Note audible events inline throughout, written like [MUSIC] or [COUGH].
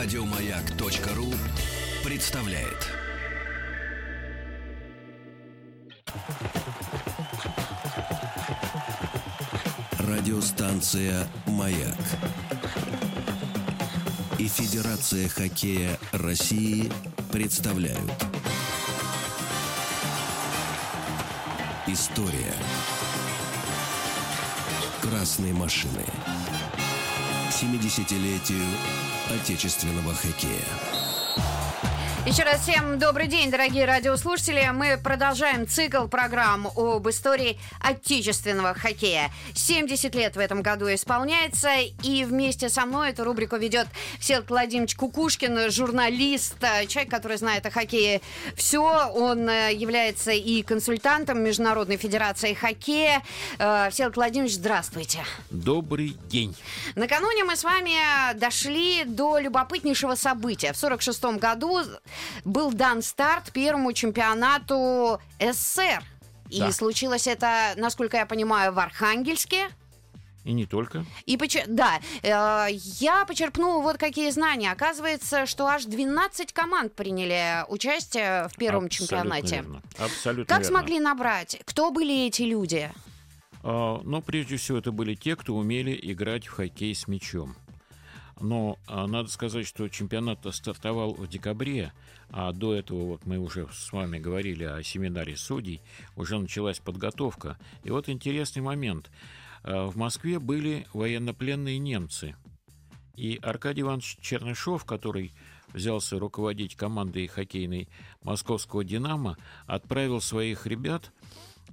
Радиомаяк.ру представляет. Радиостанция «Маяк» и Федерация хоккея России представляют. История красной машины. 70-летию отечественного хоккея. Еще раз всем добрый день, дорогие радиослушатели. Мы продолжаем цикл программ об истории отечественного хоккея. 70 лет в этом году исполняется, и вместе со мной эту рубрику ведет Всеволод Владимирович Кукушкин, журналист, человек, который знает о хоккее все. Он э, является и консультантом Международной Федерации хоккея. Э, Всеволод Владимирович, здравствуйте. Добрый день. Накануне мы с вами дошли до любопытнейшего события. В 1946 году был дан старт первому чемпионату СССР. И Да. случилось это, насколько я понимаю, в Архангельске. И не только. И почер- да, э, я почерпнула вот какие знания. Оказывается, что аж 12 команд приняли участие в первом Абсолютно чемпионате. верно. Абсолютно Как верно. смогли набрать? Кто были эти люди? А, но прежде всего это были те, кто умели играть в хоккей с мячом. Но а, надо сказать, что чемпионат стартовал в декабре, а до этого вот мы уже с вами говорили о семинаре судей, уже началась подготовка. И вот интересный момент. А, В Москве были военнопленные немцы. И Аркадий Иванович Чернышов, который взялся руководить командой хоккейной московского «Динамо», отправил своих ребят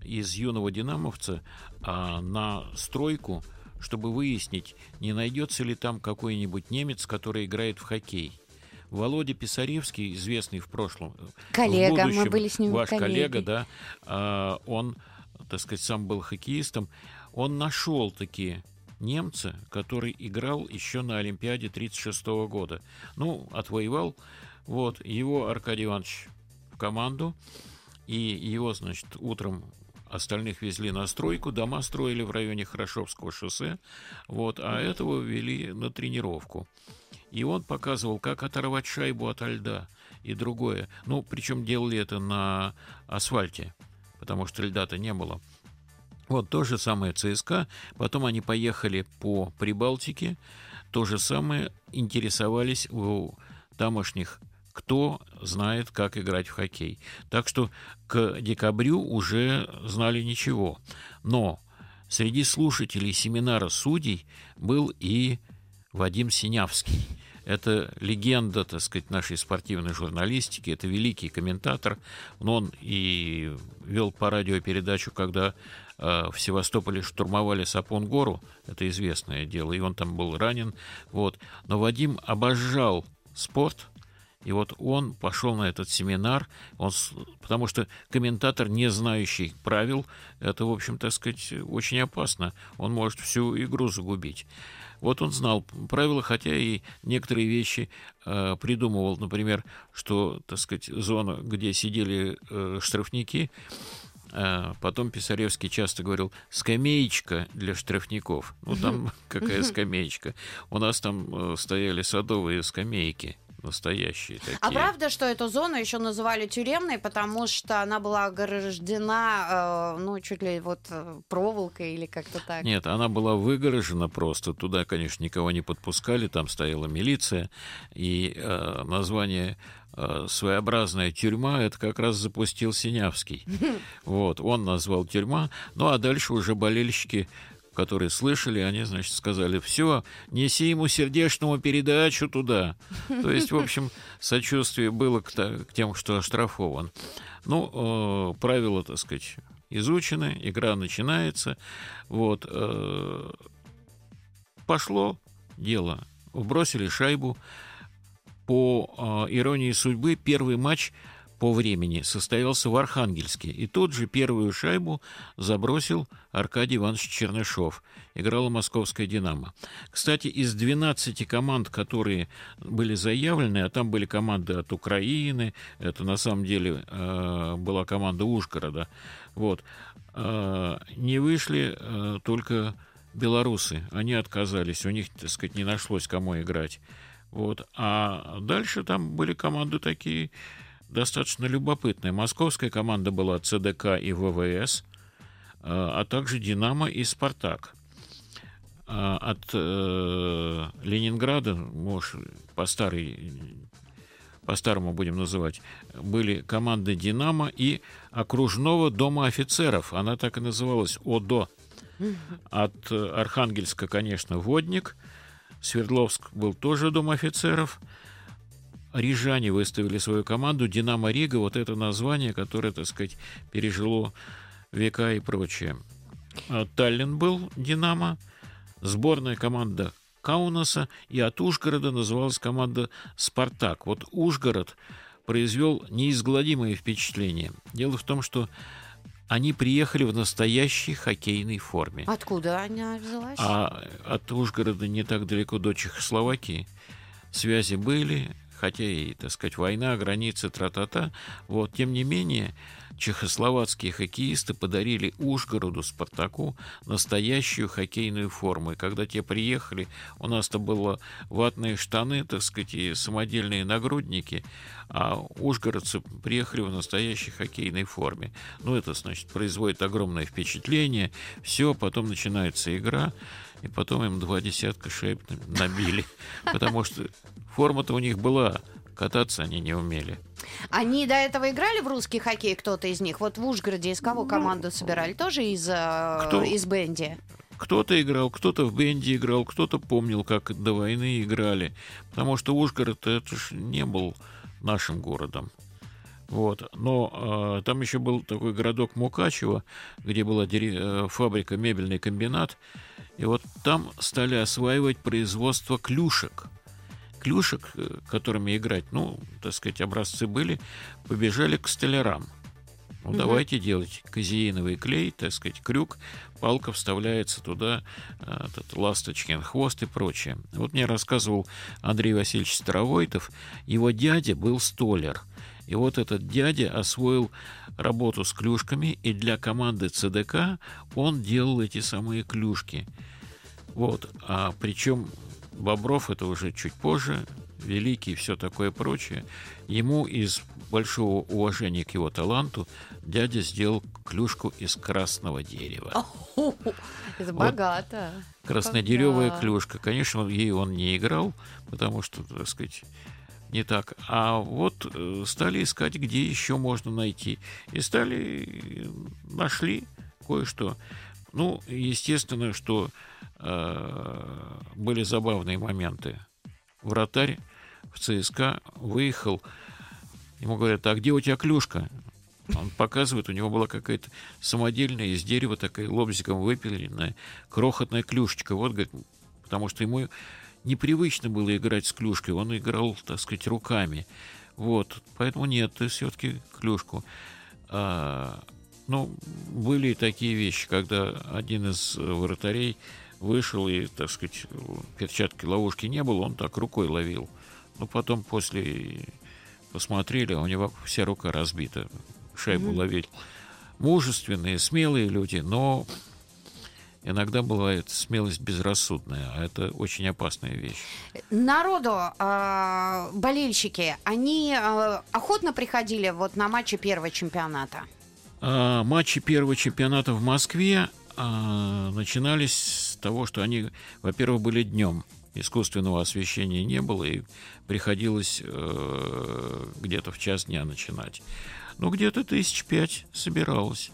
из юного «Динамовца» а, на стройку, чтобы выяснить, не найдется ли там какой-нибудь немец, который играет в хоккей. Володя Писаревский, известный в прошлом, Коллега, в мы будущем, были с ним ваш коллега, да, а, он, так сказать, сам был хоккеистом, он нашел такие немца, который играл еще на Олимпиаде 1936 года. Ну, отвоевал. Вот, его Аркадий Иванович в команду, и его, значит, утром остальных везли на стройку, дома строили в районе Хорошевского шоссе, вот, а этого вели на тренировку. И он показывал, как оторвать шайбу от льда и другое. Ну, причем делали это на асфальте, потому что льда-то не было. Вот то же самое ЦСКА. Потом они поехали по Прибалтике. То же самое интересовались у тамошних, кто знает, как играть в хоккей. Так что к декабрю уже знали ничего. Но среди слушателей семинара судей был и Вадим Синявский. Это легенда, так сказать, нашей спортивной журналистики, это великий комментатор. Но он и вел по радио передачу, когда э, в Севастополе штурмовали Сапон-гору, это известное дело, и он там был ранен. Вот. Но Вадим обожал спорт, и вот он пошел на этот семинар, он, потому что комментатор, не знающий правил, это, в общем, так сказать, очень опасно. Он может всю игру загубить. Вот он знал правила, хотя и некоторые вещи э, придумывал, например, что, так сказать, зона, где сидели э, штрафники, э, потом Писаревский часто говорил «скамеечка для штрафников». Ну, там какая скамеечка. У нас там э, стояли садовые скамейки настоящие такие. А правда, что эту зону еще называли тюремной, потому что она была ограждена, э, ну, чуть ли вот э, проволокой или как-то так? Нет, она была выгорожена просто. Туда, конечно, никого не подпускали, там стояла милиция. И э, название э, своеобразная тюрьма это как раз запустил Синявский. [LAUGHS] Вот, он назвал тюрьма. Ну а дальше уже болельщики которые слышали, они, значит, сказали, все, неси ему сердечному передачу туда. То есть, в общем, сочувствие было к, тем, что оштрафован. Ну, э, правила, так сказать, изучены, игра начинается. Вот. э, пошло дело. Бросили шайбу. По э, иронии судьбы, первый матч по времени состоялся в Архангельске. И тут же первую шайбу забросил Аркадий Иванович Чернышов. Играла московская «Динамо». Кстати, из 12 команд, которые были заявлены, а там были команды от Украины, это на самом деле э, была команда Ужгорода, вот, э, не вышли э, только белорусы. Они отказались, у них, так сказать, не нашлось кому играть. Вот. А дальше там были команды такие достаточно любопытные. Московская команда была ЦДК и ВВС, а, а также «Динамо» и «Спартак». А от э, Ленинграда, может, по старой по-старому будем называть, были команды «Динамо» и окружного дома офицеров. Она так и называлась «ОДО». От Архангельска, конечно, «Водник». Свердловск был тоже дом офицеров. Рижане выставили свою команду. «Динамо Рига» — вот это название, которое, так сказать, пережило века и прочее. А Таллин был «Динамо». Сборная команда Каунаса, и от Ужгорода называлась команда «Спартак». Вот Ужгород произвел неизгладимое впечатление. Дело в том, что они приехали в настоящей хоккейной форме. Откуда она взялась? А от Ужгорода не так далеко до Чехословакии. Связи были, хотя и, так сказать, война, границы, тра-та-та. Вот, тем не менее, чехословацкие хоккеисты подарили Ужгороду, Спартаку, настоящую хоккейную форму. И когда те приехали, у нас-то было ватные штаны, так сказать, и самодельные нагрудники, а ужгородцы приехали в настоящей хоккейной форме. Ну, это, значит, производит огромное впечатление. Все, потом начинается игра, и потом им два десятка шайб набили, потому что форма-то у них была, кататься они не умели. Они до этого играли в русский хоккей, кто-то из них? Вот в Ужгороде из кого ну, команду собирали? Тоже из, э, Кто? из Бенди? Кто-то играл, кто-то в Бенди играл, кто-то помнил, как до войны играли. Потому что Ужгород это ж не был нашим городом. Вот. Но э, там еще был такой городок Мукачево, где была дери- э, фабрика мебельный комбинат. И вот там стали осваивать производство клюшек клюшек, э, которыми играть, ну, так сказать, образцы были, побежали к столярам. Ну, угу. давайте делать казеиновый клей, так сказать, крюк, палка вставляется туда, э, этот ласточкин хвост и прочее. Вот мне рассказывал Андрей Васильевич Старовойтов, его дядя был столяр. И вот этот дядя освоил работу с клюшками, и для команды ЦДК он делал эти самые клюшки. Вот. А причем Бобров это уже чуть позже, великий и все такое прочее. Ему из большого уважения к его таланту дядя сделал клюшку из красного дерева. Это богато. Вот краснодеревая клюшка. Конечно, ей он не играл, потому что, так сказать, не так. А вот э, стали искать, где еще можно найти. И стали, нашли кое-что. Ну, естественно, что э, были забавные моменты. Вратарь в ЦСКА выехал, ему говорят, а где у тебя клюшка? Он показывает, у него была какая-то самодельная из дерева такая лобзиком выпиленная крохотная клюшечка. Вот, говорит, потому что ему непривычно было играть с клюшкой, он играл, так сказать, руками. Вот, поэтому нет, ты все-таки клюшку. А, ну, были такие вещи, когда один из вратарей вышел и, так сказать, перчатки ловушки не было, он так рукой ловил. Но потом после посмотрели, у него вся рука разбита, шайбу mm-hmm. ловить. Мужественные, смелые люди, но иногда бывает смелость безрассудная, а это очень опасная вещь. Народу, э, болельщики, они э, охотно приходили вот на матчи первого чемпионата? А, матчи первого чемпионата в Москве а, начинались с того, что они, во-первых, были днем. Искусственного освещения не было, и приходилось э, где-то в час дня начинать. Ну, где-то тысяч пять собиралось.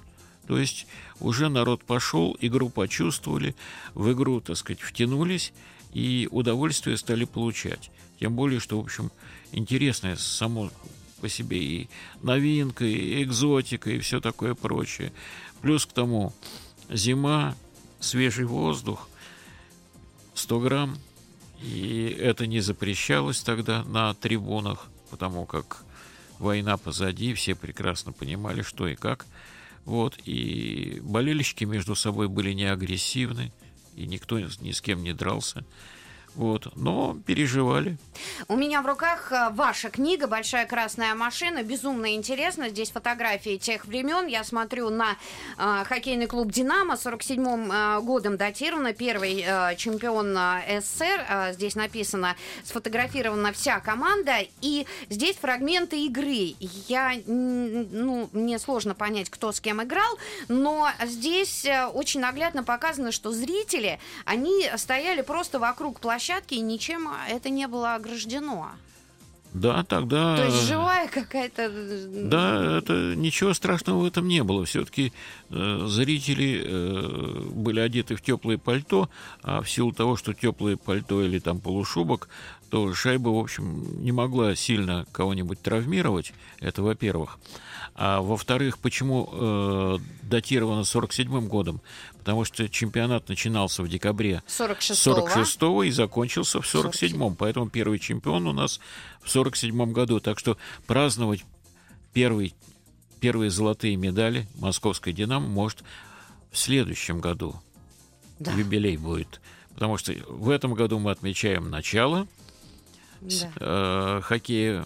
То есть уже народ пошел, игру почувствовали, в игру, так сказать, втянулись, и удовольствие стали получать. Тем более, что, в общем, интересное само по себе и новинка, и экзотика, и все такое прочее. Плюс к тому зима, свежий воздух, 100 грамм, и это не запрещалось тогда на трибунах, потому как война позади, все прекрасно понимали, что и как. Вот, и болельщики между собой были не агрессивны, и никто ни с кем не дрался. Вот, но переживали. У меня в руках э, ваша книга «Большая красная машина». Безумно интересно. Здесь фотографии тех времен. Я смотрю на э, хоккейный клуб «Динамо». 47-м э, годом датировано. Первый э, чемпион э, СССР. Э, здесь написано, сфотографирована вся команда. И здесь фрагменты игры. Я, ну, мне сложно понять, кто с кем играл. Но здесь э, очень наглядно показано, что зрители, они стояли просто вокруг площадки площадке, и ничем это не было ограждено. Да, тогда... То есть живая какая-то... Да, это ничего страшного в этом не было. Все-таки э, зрители э, были одеты в теплое пальто, а в силу того, что теплое пальто или там полушубок, то шайба, в общем, не могла сильно кого-нибудь травмировать. Это во-первых. А во-вторых, почему э, датировано 47 годом? Потому что чемпионат начинался в декабре 46-го 46 и закончился в 47-м. Поэтому первый чемпион у нас в 47 году. Так что праздновать первый, первые золотые медали московской «Динамо» может в следующем году. Да. Юбилей будет. Потому что в этом году мы отмечаем начало да. э, хоккея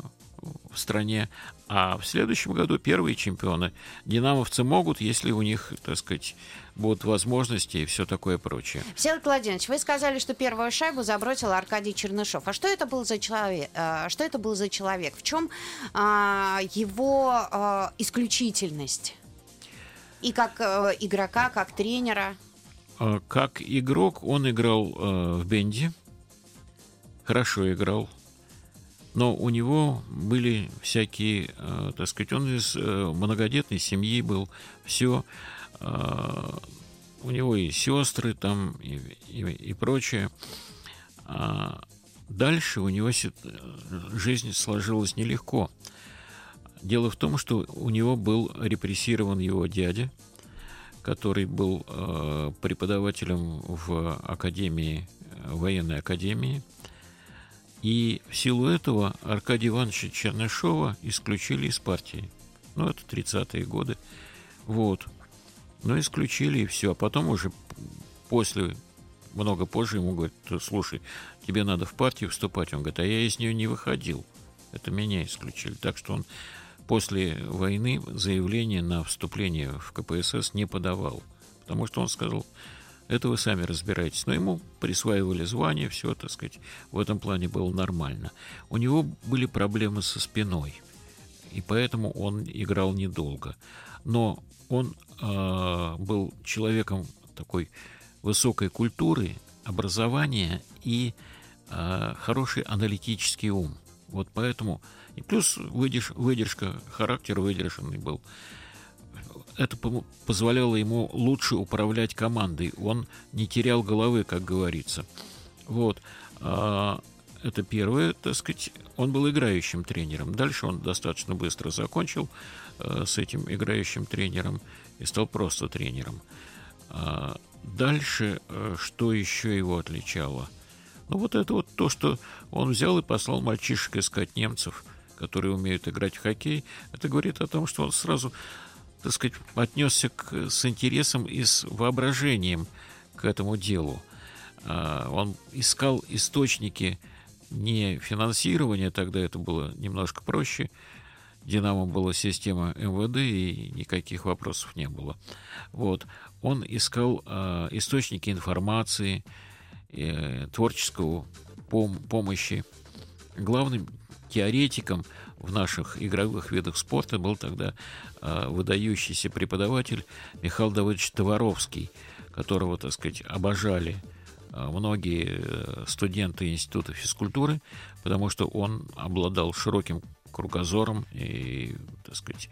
в стране, а в следующем году первые чемпионы. Динамовцы могут, если у них, так сказать, будут возможности и все такое прочее. Всеволод Владимирович, вы сказали, что первую шайбу забросил Аркадий Чернышов. А что это был за человек? Э, что это был за человек? В чем а, его а, исключительность? И как а, игрока, как тренера? Как игрок он играл а, в бенде, хорошо играл но у него были всякие, э, так сказать, он из э, многодетной семьи был, все, э, у него и сестры там, и, и, и прочее. А дальше у него жизнь сложилась нелегко. Дело в том, что у него был репрессирован его дядя, который был преподавателем в академии, военной академии – и в силу этого Аркадия Ивановича Чернышова исключили из партии. Ну, это 30-е годы. Вот. Ну, исключили и все. А потом уже после, много позже ему говорят, слушай, тебе надо в партию вступать. Он говорит, а я из нее не выходил. Это меня исключили. Так что он после войны заявление на вступление в КПСС не подавал. Потому что он сказал, это вы сами разбираетесь. Но ему присваивали звание, все, так сказать, в этом плане было нормально. У него были проблемы со спиной, и поэтому он играл недолго. Но он э, был человеком такой высокой культуры, образования и э, хороший аналитический ум. Вот поэтому и плюс выдерж, выдержка, характер выдержанный был это позволяло ему лучше управлять командой. Он не терял головы, как говорится. Вот. А, это первое, так сказать, он был играющим тренером. Дальше он достаточно быстро закончил э, с этим играющим тренером и стал просто тренером. А, дальше, э, что еще его отличало? Ну, вот это вот то, что он взял и послал мальчишек искать немцев, которые умеют играть в хоккей. Это говорит о том, что он сразу так сказать, отнесся к, с интересом и с воображением к этому делу. А, он искал источники не финансирования, тогда это было немножко проще. Динамо была система МВД, и никаких вопросов не было. Вот. Он искал э, источники информации, э, творческого пом- помощи. Главным теоретиком в наших игровых видах спорта был тогда э, выдающийся преподаватель Михаил Давыдович Товаровский, которого, так сказать, обожали э, многие э, студенты Института физкультуры, потому что он обладал широким кругозором и, так сказать,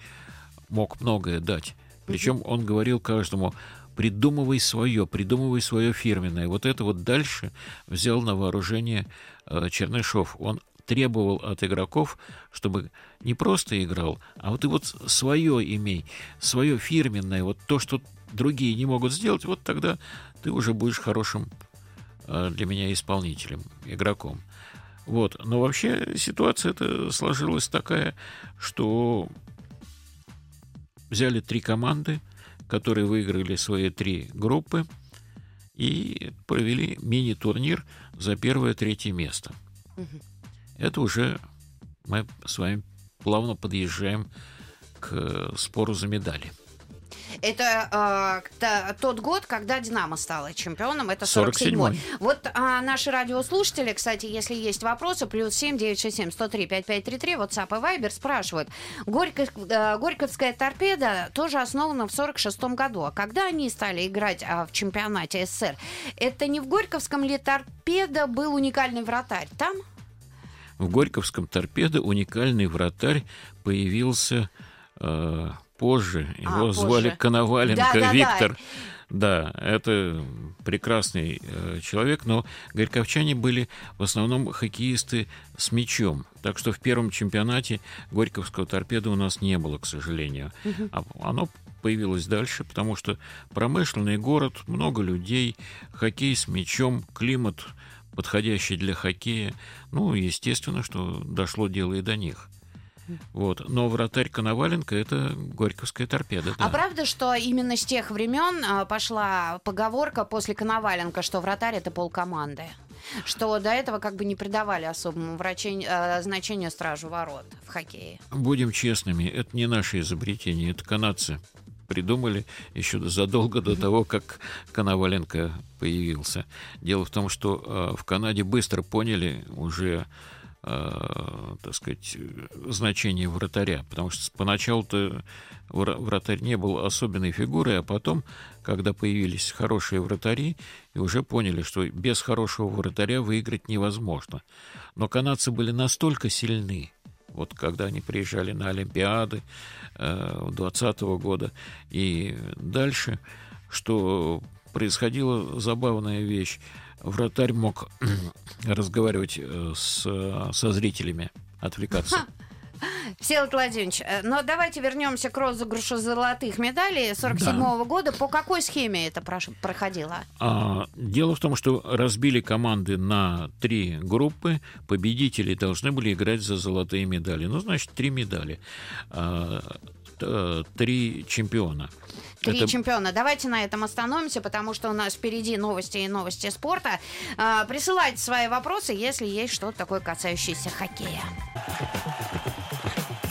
мог многое дать. Причем он говорил каждому, придумывай свое, придумывай свое фирменное. Вот это вот дальше взял на вооружение э, Чернышов. Он требовал от игроков, чтобы не просто играл, а вот и вот свое имей, свое фирменное, вот то, что другие не могут сделать, вот тогда ты уже будешь хорошим э, для меня исполнителем, игроком. Вот. Но вообще ситуация это сложилась такая, что взяли три команды, которые выиграли свои три группы, и провели мини-турнир за первое-третье место. Это уже мы с вами плавно подъезжаем к спору за медали. Это э, тот год, когда Динамо стало чемпионом. Это 47-й. Вот а, наши радиослушатели, кстати, если есть вопросы, плюс 7 967 103 5533, WhatsApp и Viber спрашивают. Горько, э, Горьковская торпеда тоже основана в 46 году. А когда они стали играть а, в чемпионате СССР? Это не в Горьковском ли торпеда был уникальный вратарь? Там? В Горьковском торпедо уникальный вратарь появился э, позже. Его а, позже. звали Коноваленко да, да, Виктор. Да. Да, это прекрасный э, человек, но горьковчане были в основном хоккеисты с мячом. Так что в первом чемпионате Горьковского торпеда у нас не было, к сожалению. Угу. А оно появилось дальше, потому что промышленный город, много людей, хоккей с мячом, климат подходящий для хоккея. Ну, естественно, что дошло дело и до них. Вот. Но вратарь Коноваленко – это Горьковская торпеда. Да. А правда, что именно с тех времен а, пошла поговорка после Коноваленко, что вратарь – это полкоманды? Что до этого как бы не придавали особому врачению, э, значению стражу ворот в хоккее? Будем честными, это не наше изобретение, это канадцы придумали еще задолго до того, как Коноваленко появился. Дело в том, что э, в Канаде быстро поняли уже э, так сказать, значение вратаря, потому что поначалу-то вратарь не был особенной фигурой, а потом, когда появились хорошие вратари, и уже поняли, что без хорошего вратаря выиграть невозможно. Но канадцы были настолько сильны, вот когда они приезжали на Олимпиады э, 20 года и дальше, что происходила забавная вещь вратарь мог [CLEARS THROAT] разговаривать э, с, со зрителями, отвлекаться. Всеволод Владимирович, э, но давайте вернемся к розыгрышу золотых медалей 47 -го да. года. По какой схеме это проходило? А, дело в том, что разбили команды на три группы. Победители должны были играть за золотые медали. Ну, значит, три медали. А, три чемпиона. Три это... чемпиона. Давайте на этом остановимся, потому что у нас впереди новости и новости спорта. А, присылайте свои вопросы, если есть что-то такое касающееся хоккея.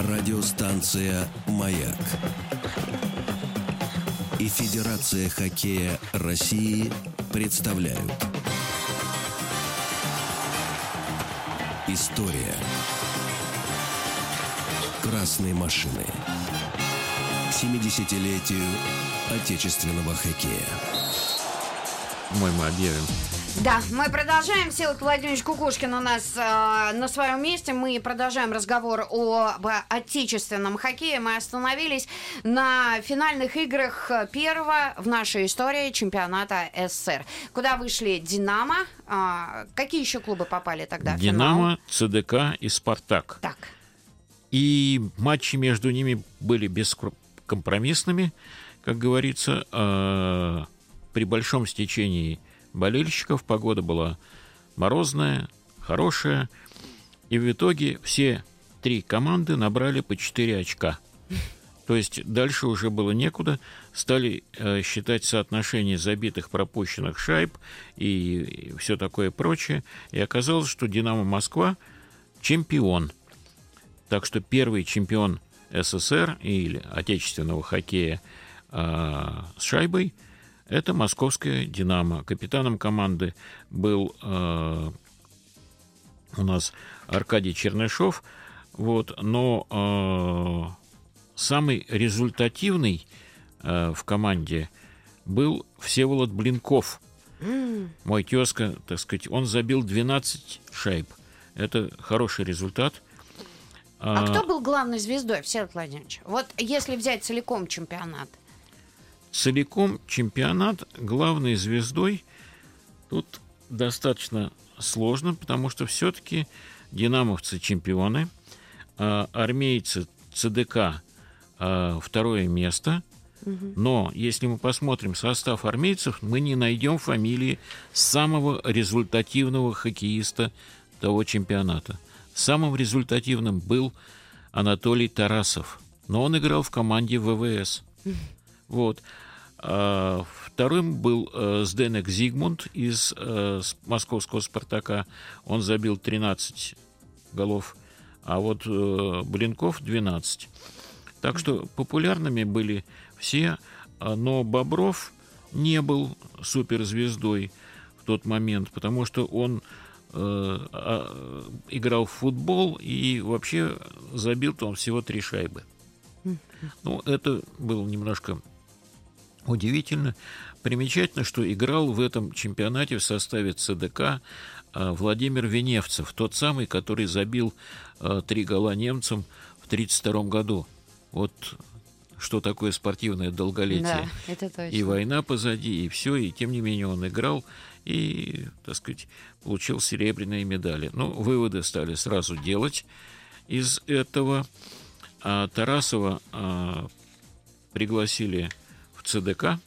Радиостанция «Маяк» и Федерация хоккея России представляют История красной машины 70-летию отечественного хоккея. По-моему, объявим. Да, мы продолжаем. Всеволод Владимирович Кукушкин у нас э, на своем месте. Мы продолжаем разговор об отечественном хоккее. Мы остановились на финальных играх первого в нашей истории чемпионата СССР, куда вышли «Динамо». Э, какие еще клубы попали тогда «Динамо», «ЦДК» и «Спартак». Так. И матчи между ними были бескомпромиссными, как говорится, э, при большом стечении болельщиков. Погода была морозная, хорошая. И в итоге все три команды набрали по 4 очка. То есть дальше уже было некуда. Стали э, считать соотношение забитых пропущенных шайб и, и все такое прочее. И оказалось, что «Динамо Москва» чемпион – так что первый чемпион СССР или отечественного хоккея э, с шайбой – это московская «Динамо». Капитаном команды был э, у нас Аркадий Чернышов, вот, но э, самый результативный э, в команде был Всеволод Блинков. Mm. Мой тезка, так сказать, он забил 12 шайб. Это хороший результат – а, а кто был главной звездой, Всеволод Владимирович? Вот если взять целиком чемпионат. Целиком чемпионат главной звездой тут достаточно сложно, потому что все-таки динамовцы чемпионы, а армейцы ЦДК а, второе место. Но если мы посмотрим состав армейцев, мы не найдем фамилии самого результативного хоккеиста того чемпионата. Самым результативным был Анатолий Тарасов, но он играл в команде ВВС. [LAUGHS] Вот. А вторым был э, Сденек Зигмунд из э, московского «Спартака». Он забил 13 голов, а вот э, Блинков 12. Так что популярными были все, а, но Бобров не был суперзвездой в тот момент, потому что он э, играл в футбол и вообще забил-то он всего три шайбы. Ну, это было немножко удивительно. Примечательно, что играл в этом чемпионате в составе ЦДК а, Владимир Веневцев, тот самый, который забил а, три гола немцам в 1932 году. Вот что такое спортивное долголетие. Да, это точно. И война позади, и все, и тем не менее он играл и, так сказать, получил серебряные медали. Ну, выводы стали сразу делать из этого. А Тарасова а, пригласили в ЦДК,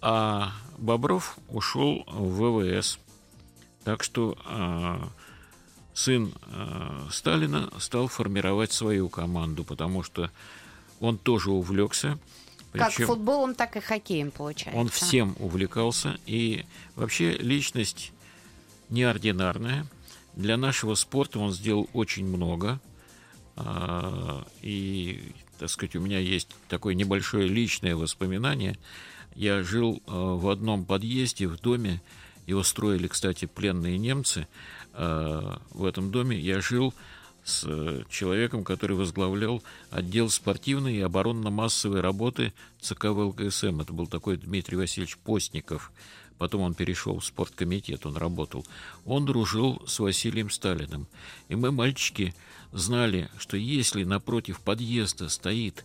а Бобров ушел в ВВС. Так что а, сын а, Сталина стал формировать свою команду, потому что он тоже увлекся. Как футболом, так и хоккеем, получается. Он всем увлекался. И вообще личность неординарная. Для нашего спорта он сделал очень много. А, и, так сказать, у меня есть такое небольшое личное воспоминание. Я жил а, в одном подъезде в доме, его строили, кстати, пленные немцы. А, в этом доме я жил с э, человеком, который возглавлял отдел спортивной и оборонно-массовой работы ЦК ВЛКСМ. Это был такой Дмитрий Васильевич Постников. Потом он перешел в спорткомитет, он работал. Он дружил с Василием Сталиным. И мы, мальчики, знали, что если напротив подъезда стоит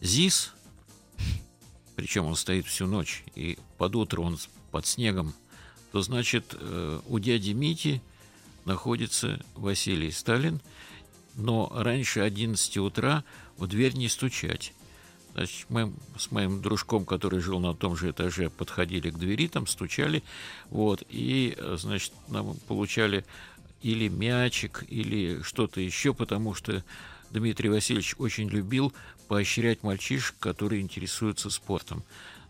ЗИС, причем он стоит всю ночь, и под утро он под снегом, то значит э, у дяди Мити находится Василий Сталин, но раньше 11 утра в дверь не стучать. Значит, мы с моим дружком, который жил на том же этаже, подходили к двери, там стучали, вот, и, значит, нам получали или мячик, или что-то еще, потому что Дмитрий Васильевич очень любил поощрять мальчишек, которые интересуются спортом.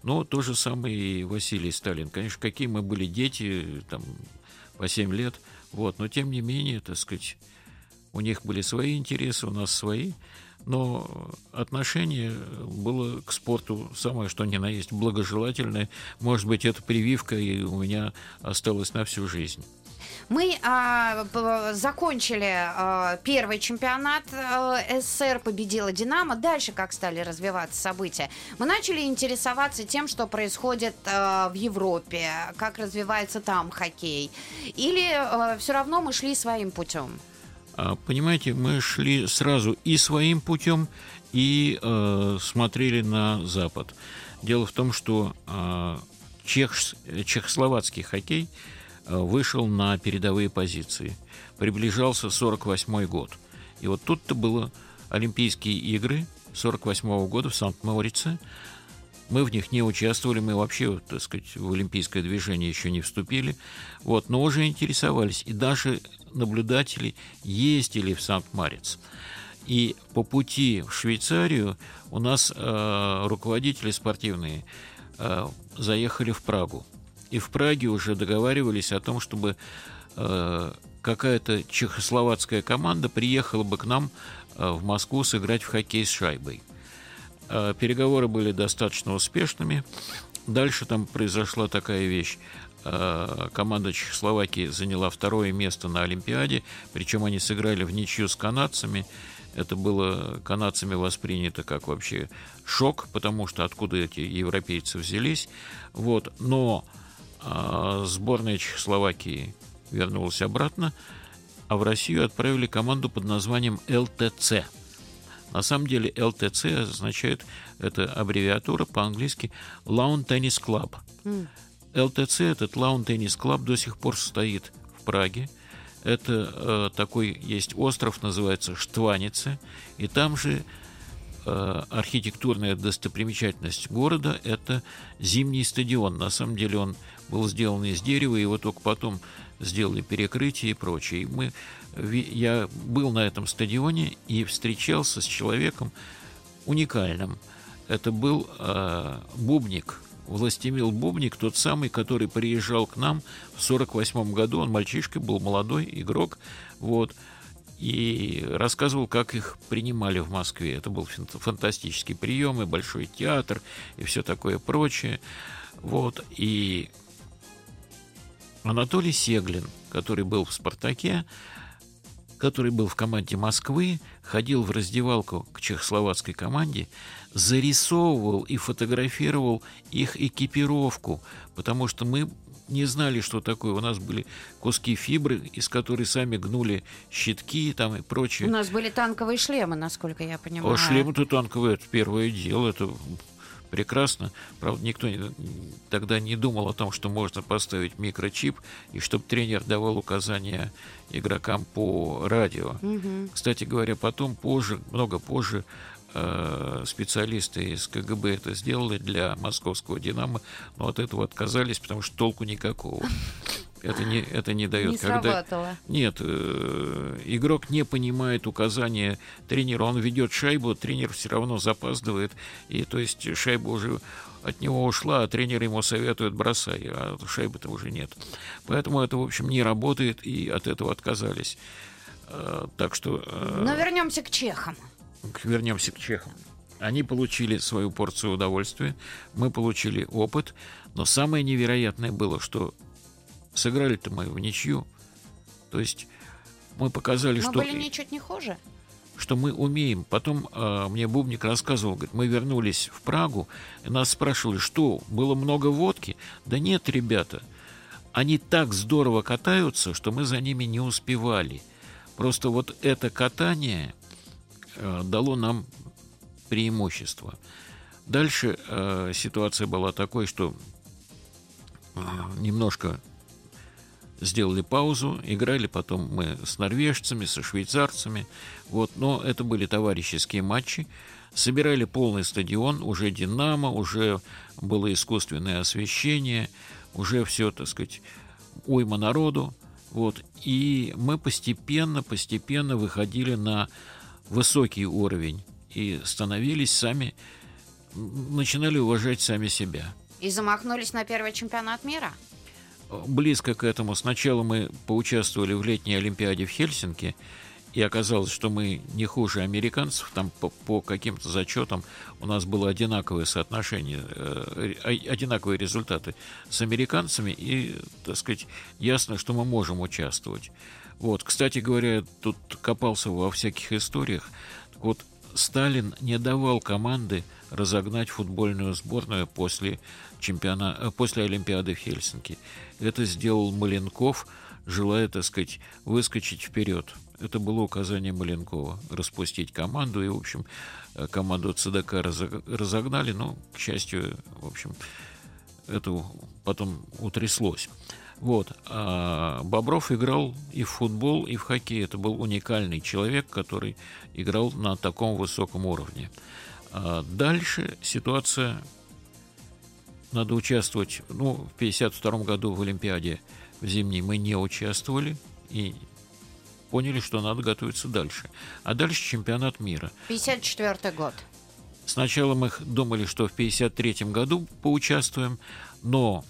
Но то же самое и Василий Сталин. Конечно, какие мы были дети, там, по 7 лет, вот, но тем не менее, так сказать, у них были свои интересы, у нас свои, но отношение было к спорту самое что ни на есть благожелательное. Может быть, эта прививка и у меня осталась на всю жизнь. Мы а, закончили а, первый чемпионат а, СССР, победила Динамо. Дальше как стали развиваться события? Мы начали интересоваться тем, что происходит а, в Европе, как развивается там хоккей. Или а, все равно мы шли своим путем? А, понимаете, мы шли сразу и своим путем, и э, смотрели на Запад. Дело в том, что э, чех, чехословацкий хоккей Э, вышел на передовые позиции. Приближался 48 год. И вот тут-то было Олимпийские игры 48 года в Санкт-Морице. Мы в них не участвовали, мы вообще, так сказать, в олимпийское движение еще не вступили. Вот, но уже интересовались. И даже наблюдатели ездили в Санкт-Марец. И по пути в Швейцарию у нас э, руководители спортивные э, заехали в Прагу и в Праге уже договаривались о том, чтобы э, какая-то чехословацкая команда приехала бы к нам э, в Москву сыграть в хоккей с шайбой. Э, переговоры были достаточно успешными. Дальше там произошла такая вещь. Э, команда Чехословакии заняла второе место на Олимпиаде, причем они сыграли в ничью с канадцами. Это было канадцами воспринято как вообще шок, потому что откуда эти европейцы взялись. Вот. Но а сборная Чехословакии вернулась обратно, а в Россию отправили команду под названием ЛТЦ. На самом деле ЛТЦ означает, это аббревиатура по-английски Lawn Tennis Club. ЛТЦ, этот Lawn Tennis Club до сих пор стоит в Праге. Это э, такой есть остров, называется Штванице, и там же архитектурная достопримечательность города – это зимний стадион. На самом деле он был сделан из дерева, его только потом сделали перекрытие и прочее. И мы, я был на этом стадионе и встречался с человеком уникальным. это был э, Бубник, Властемил Бубник, тот самый, который приезжал к нам в 48 году. Он мальчишка был, молодой игрок. Вот и рассказывал, как их принимали в Москве. Это был фантастический прием, и большой театр, и все такое прочее. Вот, и Анатолий Сеглин, который был в «Спартаке», который был в команде Москвы, ходил в раздевалку к чехословацкой команде, зарисовывал и фотографировал их экипировку, потому что мы не знали, что такое. У нас были куски фибры, из которой сами гнули щитки там и прочее. У нас были танковые шлемы, насколько я понимаю. А шлемы-то танковые, это первое дело, это прекрасно. Правда, никто тогда не думал о том, что можно поставить микрочип, и чтобы тренер давал указания игрокам по радио. Угу. Кстати говоря, потом, позже, много позже, специалисты из КГБ это сделали для московского «Динамо», но от этого отказались, потому что толку никакого. Это не, это не дает. Не когда... Нет, э, игрок не понимает указания тренера. Он ведет шайбу, тренер все равно запаздывает. И то есть шайба уже от него ушла, а тренер ему советует бросай, а шайбы-то уже нет. Поэтому это, в общем, не работает, и от этого отказались. Э, так что... Э, Но вернемся к чехам вернемся к чехам. Они получили свою порцию удовольствия, мы получили опыт, но самое невероятное было, что сыграли-то мы в ничью. То есть мы показали, мы что... Мы были ничуть не хуже. Что мы умеем. Потом э, мне Бубник рассказывал, говорит, мы вернулись в Прагу, и нас спрашивали, что, было много водки? Да нет, ребята, они так здорово катаются, что мы за ними не успевали. Просто вот это катание дало нам преимущество. Дальше э, ситуация была такой, что э, немножко сделали паузу, играли потом мы с норвежцами, со швейцарцами, вот, но это были товарищеские матчи, собирали полный стадион, уже «Динамо», уже было искусственное освещение, уже все, так сказать, уйма народу, вот, и мы постепенно, постепенно выходили на высокий уровень и становились сами, начинали уважать сами себя. И замахнулись на первый чемпионат мира? Близко к этому. Сначала мы поучаствовали в летней Олимпиаде в Хельсинки, и оказалось, что мы не хуже американцев. Там по, по каким-то зачетам у нас было одинаковое соотношение, э, одинаковые результаты с американцами, и, так сказать, ясно, что мы можем участвовать. Вот, кстати говоря, тут копался во всяких историях. Так вот, Сталин не давал команды разогнать футбольную сборную после, чемпиона... Э, после Олимпиады в Хельсинки. Это сделал Маленков, желая, так сказать, выскочить вперед. Это было указание Маленкова распустить команду, и, в общем, э, команду ЦДК разогнали, но, к счастью, в общем, это потом утряслось. Вот. А Бобров играл и в футбол, и в хоккей. Это был уникальный человек, который играл на таком высоком уровне. А дальше ситуация... Надо участвовать. Ну, в 1952 году в Олимпиаде в зимней мы не участвовали и поняли, что надо готовиться дальше. А дальше чемпионат мира. 54 год. Сначала мы думали, что в 53 году поучаствуем, но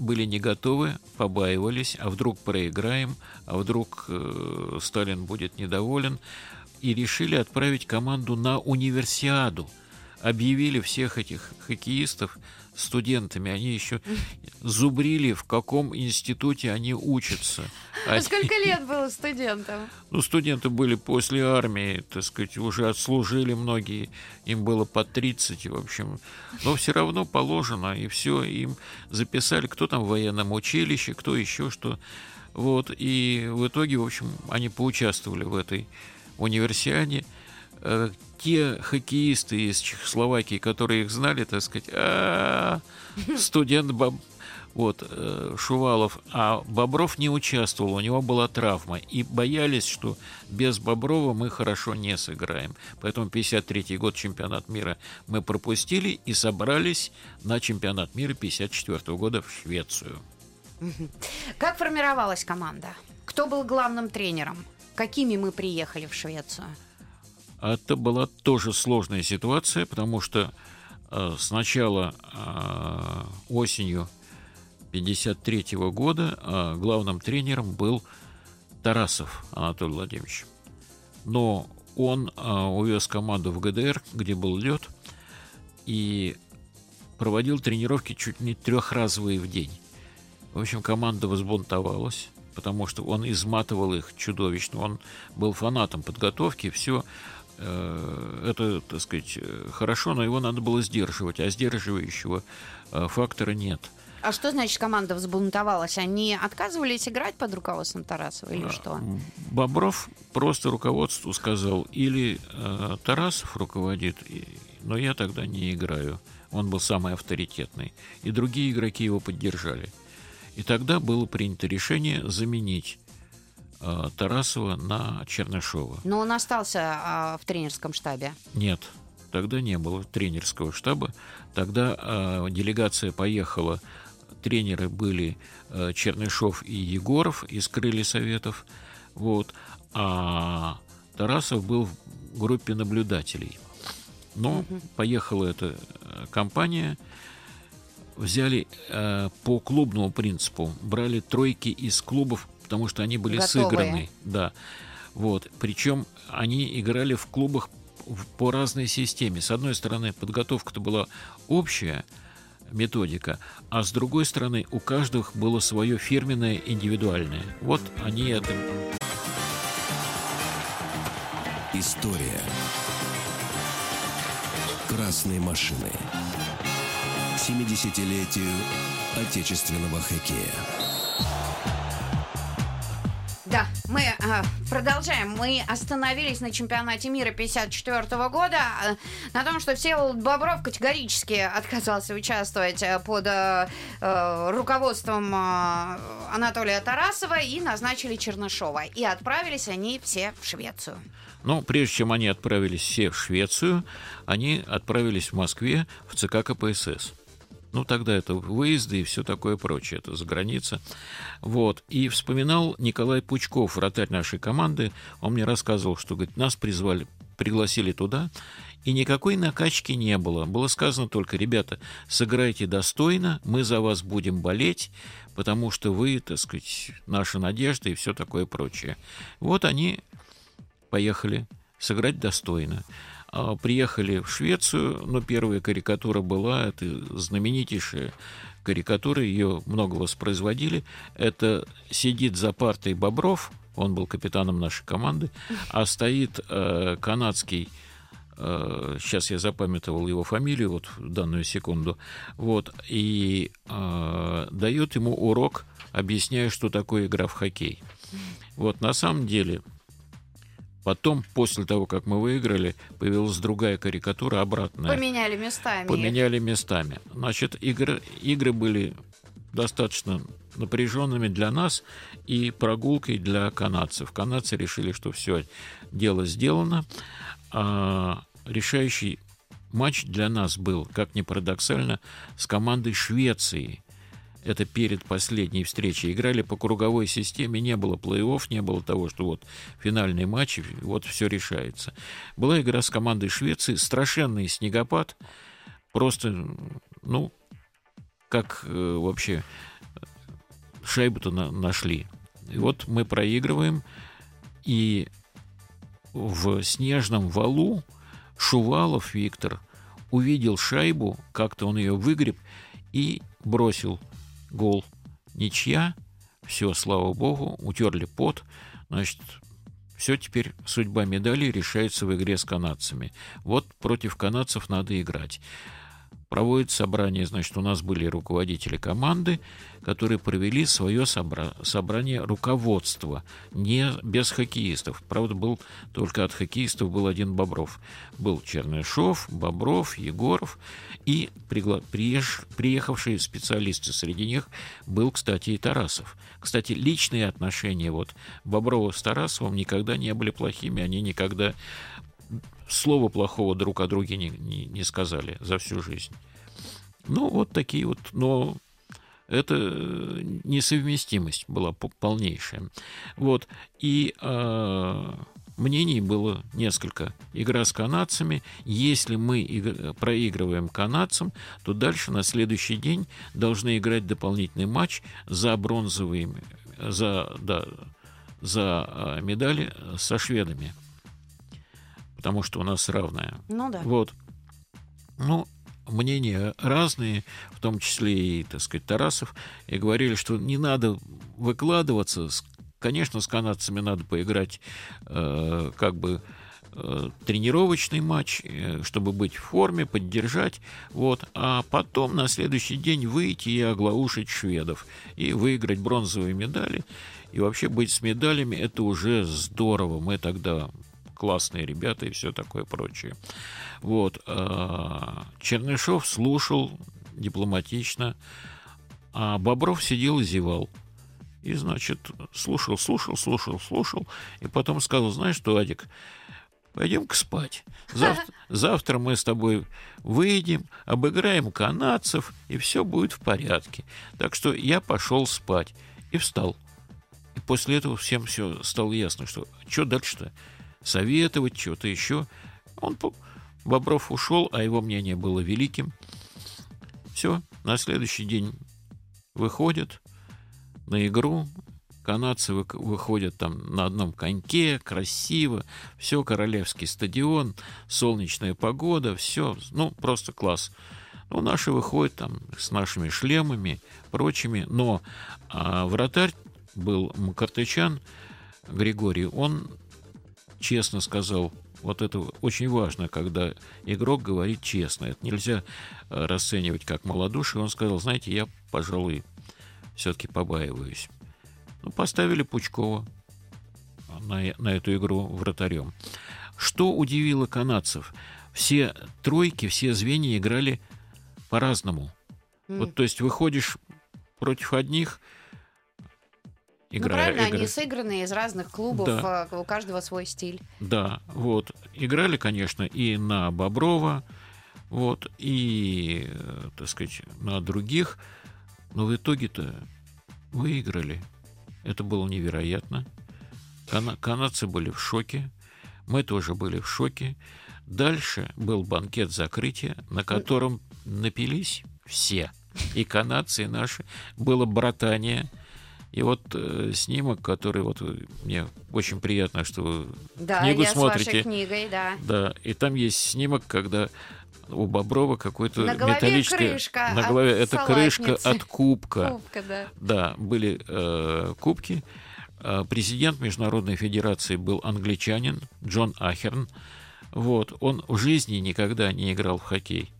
были не готовы, побаивались, а вдруг проиграем, а вдруг э, Сталин будет недоволен, и решили отправить команду на универсиаду. Объявили всех этих хоккеистов студентами. Они еще зубрили, в каком институте они учатся. А сколько [LAUGHS] лет было студентам? Ну, студенты были после армии, так сказать, уже отслужили многие. Им было по 30, в общем. Но все равно положено, и все, им записали, кто там в военном училище, кто еще что. Вот, и в итоге, в общем, они поучаствовали в этой универсиаде. Э, те хоккеисты из Чехословакии, которые их знали, так сказать, «А, студент Боб... вот, э, Шувалов, а Бобров не участвовал, у него была травма, и боялись, что без Боброва мы хорошо не сыграем. Поэтому 53-й год чемпионат мира мы пропустили и собрались на чемпионат мира 54 года в Швецию. Как формировалась команда? Кто был главным тренером? Какими мы приехали в Швецию? Это была тоже сложная ситуация, потому что э, сначала э, осенью 1953 года э, главным тренером был Тарасов Анатолий Владимирович. Но он э, увез команду в ГДР, где был лед, и проводил тренировки чуть не трехразовые в день. В общем, команда возбунтовалась, потому что он изматывал их чудовищно. Он был фанатом подготовки, все это, так сказать, хорошо, но его надо было сдерживать, а сдерживающего э, фактора нет. А что значит команда взбунтовалась? Они отказывались играть под руководством Тарасова или что? Бобров просто руководству сказал, или э, Тарасов руководит, но я тогда не играю. Он был самый авторитетный. И другие игроки его поддержали. И тогда было принято решение заменить э, Тарасова на Чернышова. Но он остался э, в тренерском штабе? Нет, тогда не было тренерского штаба. Тогда э, делегация поехала тренеры были э, Чернышов и Егоров из «Крылья Советов», вот, а Тарасов был в группе наблюдателей. Но угу. поехала эта э, компания, взяли э, по клубному принципу, брали тройки из клубов, потому что они были Готовые. сыграны. Да. Вот. Причем они играли в клубах по разной системе. С одной стороны, подготовка-то была общая, методика, а с другой стороны у каждого было свое фирменное индивидуальное. Вот они это. История красной машины. 70-летию отечественного хоккея. Да, мы э, продолжаем. Мы остановились на чемпионате мира 54 года э, на том, что Всеволод Бобров категорически отказался участвовать э, под э, э, руководством э, Анатолия Тарасова и назначили Чернышова. И отправились они все в Швецию. Ну, прежде чем они отправились все в Швецию, они отправились в Москве в ЦК КПСС. Ну, тогда это выезды и все такое прочее, это за граница. Вот. И вспоминал Николай Пучков, вратарь нашей команды, он мне рассказывал, что, говорит, нас призвали, пригласили туда, и никакой накачки не было. Было сказано только, ребята, сыграйте достойно, мы за вас будем болеть, потому что вы, так сказать, наша надежда и все такое прочее. Вот они поехали сыграть достойно. А, приехали в Швецию, но первая карикатура была, это знаменитейшая карикатура, ее много воспроизводили. Это сидит за партой Бобров, он был капитаном нашей команды, а стоит э, канадский э, сейчас я запамятовал его фамилию вот в данную секунду, вот, и э, дает ему урок, объясняя, что такое игра в хоккей. Вот на самом деле Потом, после того, как мы выиграли, появилась другая карикатура, обратная. Поменяли местами. Поменяли местами. Значит, игры, игры были достаточно напряженными для нас и прогулкой для канадцев. Канадцы решили, что все дело сделано. А решающий матч для нас был, как ни парадоксально, с командой Швеции – это перед последней встречей, играли по круговой системе, не было плей-офф, не было того, что вот финальный матч, вот все решается. Была игра с командой Швеции, страшенный снегопад, просто, ну, как э, вообще шайбу-то на, нашли. И вот мы проигрываем, и в снежном валу Шувалов Виктор увидел шайбу, как-то он ее выгреб и бросил гол, ничья, все, слава богу, утерли пот, значит, все теперь судьба медали решается в игре с канадцами. Вот против канадцев надо играть проводит собрание, значит, у нас были руководители команды, которые провели свое собра- собрание руководства, не без хоккеистов. Правда, был только от хоккеистов был один Бобров. Был Чернышов, Бобров, Егоров и пригла- приеж- приехавшие специалисты. Среди них был, кстати, и Тарасов. Кстати, личные отношения вот Боброва с Тарасовым никогда не были плохими, они никогда слова плохого друг о друге не, не, не сказали за всю жизнь. Ну, вот такие вот, но это несовместимость была полнейшая. Вот. И э, мнений было несколько. Игра с канадцами. Если мы проигрываем канадцам, то дальше на следующий день должны играть дополнительный матч за бронзовые, за, да, за а, медали со шведами. Потому что у нас равная. Ну да. Вот. Ну, мнения разные, в том числе и, так сказать, Тарасов, и говорили, что не надо выкладываться. Конечно, с канадцами надо поиграть э, как бы э, тренировочный матч, э, чтобы быть в форме, поддержать, вот, а потом на следующий день выйти и оглаушить шведов и выиграть бронзовые медали. И вообще быть с медалями это уже здорово. Мы тогда классные ребята и все такое прочее. Вот. А, Чернышов слушал дипломатично, а Бобров сидел и зевал. И, значит, слушал, слушал, слушал, слушал, и потом сказал, знаешь что, Адик, пойдем-ка спать. Завтра, [LAUGHS] завтра мы с тобой выйдем, обыграем канадцев, и все будет в порядке. Так что я пошел спать и встал. И после этого всем все стало ясно, что что дальше-то? Советовать, что-то еще. Он, Бобров ушел, а его мнение было великим. Все, на следующий день выходят на игру, канадцы выходят там на одном коньке, красиво, все, королевский стадион, солнечная погода, все, ну, просто класс. Ну, наши выходят там с нашими шлемами, прочими, но а, вратарь был Макартычан Григорий, он честно сказал. Вот это очень важно, когда игрок говорит честно. Это нельзя э, расценивать как малодушие. Он сказал, знаете, я, пожалуй, все-таки побаиваюсь. Ну, поставили Пучкова на, на эту игру вратарем. Что удивило канадцев? Все тройки, все звенья играли по-разному. Mm. Вот, то есть выходишь против одних – Игра, ну, правильно, игра... они сыграны из разных клубов, да. Э, у каждого свой стиль. Да, вот. Играли, конечно, и на Боброва, вот, и, так сказать, на других, но в итоге-то выиграли. Это было невероятно. Кана- канадцы были в шоке, мы тоже были в шоке. Дальше был банкет закрытия, на котором напились все. И канадцы, и наши. Было братание – и вот э, снимок, который вот мне очень приятно, что вы да, книгу я смотрите. С вашей книгой, да. Да, и там есть снимок, когда у Боброва какой-то на металлическая крышка на голове это крышка от кубка. Кубка, да. Да, были э, кубки. Э, президент Международной Федерации был англичанин Джон Ахерн. Вот, он в жизни никогда не играл в хоккей.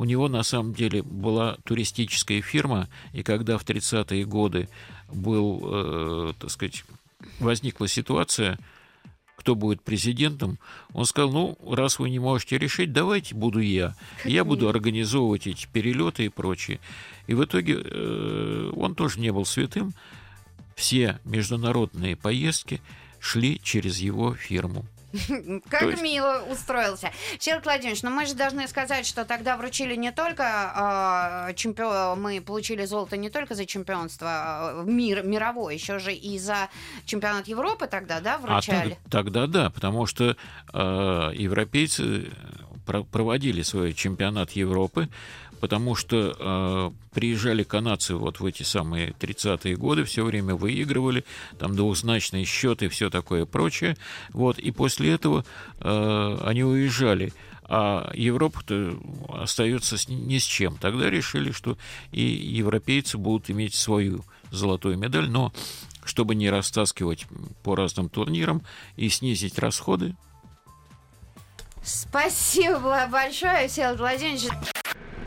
У него на самом деле была туристическая фирма, и когда в 30-е годы был, э, так сказать, возникла ситуация, кто будет президентом, он сказал, ну, раз вы не можете решить, давайте буду я. Я буду организовывать эти перелеты и прочее. И в итоге э, он тоже не был святым. Все международные поездки шли через его фирму. [LAUGHS] Как есть... мило устроился. Сергей Владимирович, но ну мы же должны сказать, что тогда вручили не только э, чемпион, мы получили золото не только за чемпионство а, мир, мировое, еще же и за чемпионат Европы тогда, да, вручали? А тогда да, потому что э, европейцы проводили свой чемпионат Европы, потому что э, приезжали канадцы вот в эти самые 30-е годы, все время выигрывали, там двухзначные счеты, все такое прочее, вот, и после этого э, они уезжали а Европа-то остается ни с чем. Тогда решили, что и европейцы будут иметь свою золотую медаль, но чтобы не растаскивать по разным турнирам и снизить расходы. Спасибо большое, Всеволод Владимирович.